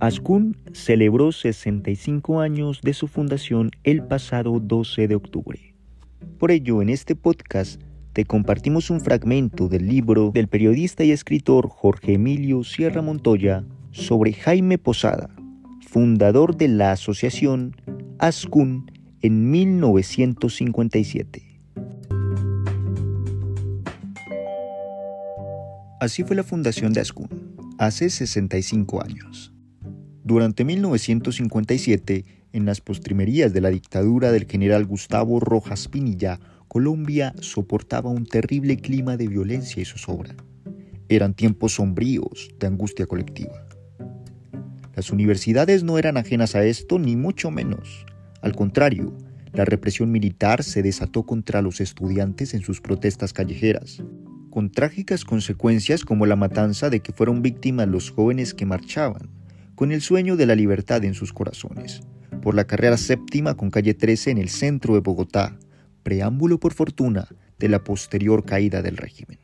Ascun celebró 65 años de su fundación el pasado 12 de octubre. Por ello, en este podcast te compartimos un fragmento del libro del periodista y escritor Jorge Emilio Sierra Montoya sobre Jaime Posada, fundador de la asociación Ascun en 1957. Así fue la fundación de Ascun, hace 65 años. Durante 1957, en las postrimerías de la dictadura del general Gustavo Rojas Pinilla, Colombia soportaba un terrible clima de violencia y zozobra. Eran tiempos sombríos de angustia colectiva. Las universidades no eran ajenas a esto, ni mucho menos. Al contrario, la represión militar se desató contra los estudiantes en sus protestas callejeras, con trágicas consecuencias como la matanza de que fueron víctimas los jóvenes que marchaban, con el sueño de la libertad en sus corazones, por la carrera séptima con calle 13 en el centro de Bogotá, preámbulo por fortuna de la posterior caída del régimen.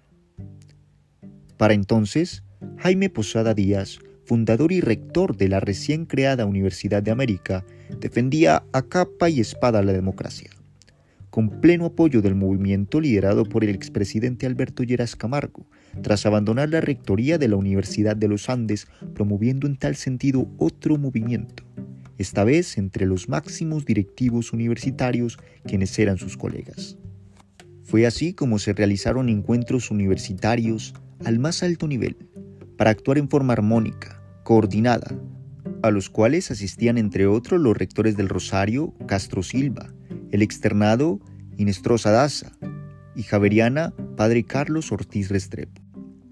Para entonces, Jaime Posada Díaz, fundador y rector de la recién creada Universidad de América, defendía a capa y espada la democracia, con pleno apoyo del movimiento liderado por el expresidente Alberto Lleras Camargo, tras abandonar la rectoría de la Universidad de los Andes, promoviendo en tal sentido otro movimiento, esta vez entre los máximos directivos universitarios quienes eran sus colegas. Fue así como se realizaron encuentros universitarios al más alto nivel, para actuar en forma armónica, coordinada, a los cuales asistían entre otros los rectores del Rosario, Castro Silva, el externado Inestrosa Daza y Javeriana, Padre Carlos Ortiz Restrepo,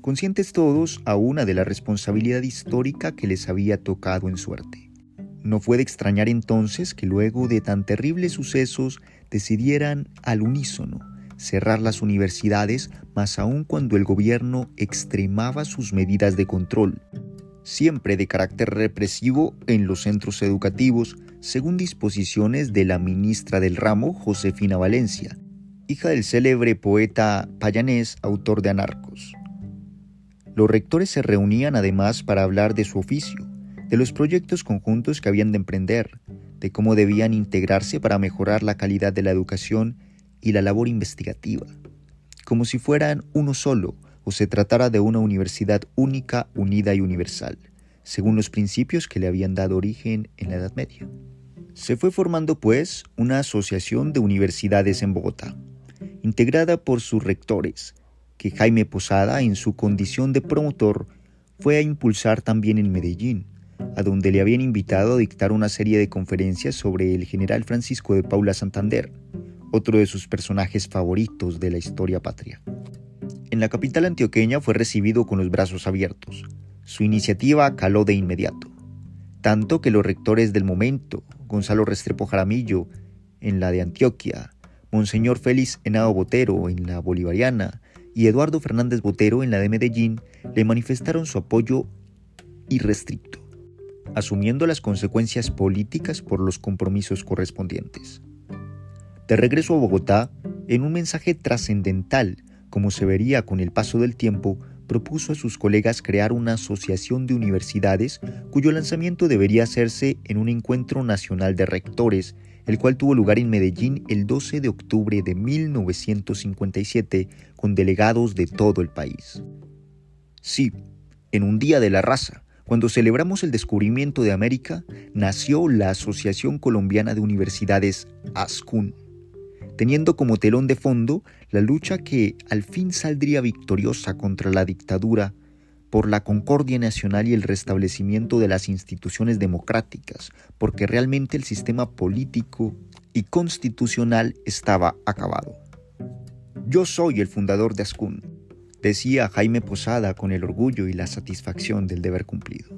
conscientes todos a una de la responsabilidad histórica que les había tocado en suerte. No fue de extrañar entonces que luego de tan terribles sucesos decidieran al unísono cerrar las universidades, más aún cuando el gobierno extremaba sus medidas de control, siempre de carácter represivo en los centros educativos, según disposiciones de la ministra del ramo, Josefina Valencia, hija del célebre poeta payanés, autor de Anarcos. Los rectores se reunían además para hablar de su oficio, de los proyectos conjuntos que habían de emprender, de cómo debían integrarse para mejorar la calidad de la educación y la labor investigativa, como si fueran uno solo o se tratara de una universidad única, unida y universal, según los principios que le habían dado origen en la Edad Media. Se fue formando, pues, una asociación de universidades en Bogotá, integrada por sus rectores, que Jaime Posada, en su condición de promotor, fue a impulsar también en Medellín, a donde le habían invitado a dictar una serie de conferencias sobre el general Francisco de Paula Santander, otro de sus personajes favoritos de la historia patria. En la capital antioqueña fue recibido con los brazos abiertos. Su iniciativa caló de inmediato, tanto que los rectores del momento, Gonzalo Restrepo Jaramillo en la de Antioquia, Monseñor Félix Henao Botero en la Bolivariana y Eduardo Fernández Botero en la de Medellín, le manifestaron su apoyo irrestricto asumiendo las consecuencias políticas por los compromisos correspondientes. De regreso a Bogotá, en un mensaje trascendental, como se vería con el paso del tiempo, propuso a sus colegas crear una asociación de universidades cuyo lanzamiento debería hacerse en un encuentro nacional de rectores, el cual tuvo lugar en Medellín el 12 de octubre de 1957 con delegados de todo el país. Sí, en un día de la raza, cuando celebramos el descubrimiento de América, nació la Asociación Colombiana de Universidades ASCUN, teniendo como telón de fondo la lucha que al fin saldría victoriosa contra la dictadura por la concordia nacional y el restablecimiento de las instituciones democráticas, porque realmente el sistema político y constitucional estaba acabado. Yo soy el fundador de ASCUN, decía Jaime Posada con el orgullo y la satisfacción del deber cumplido.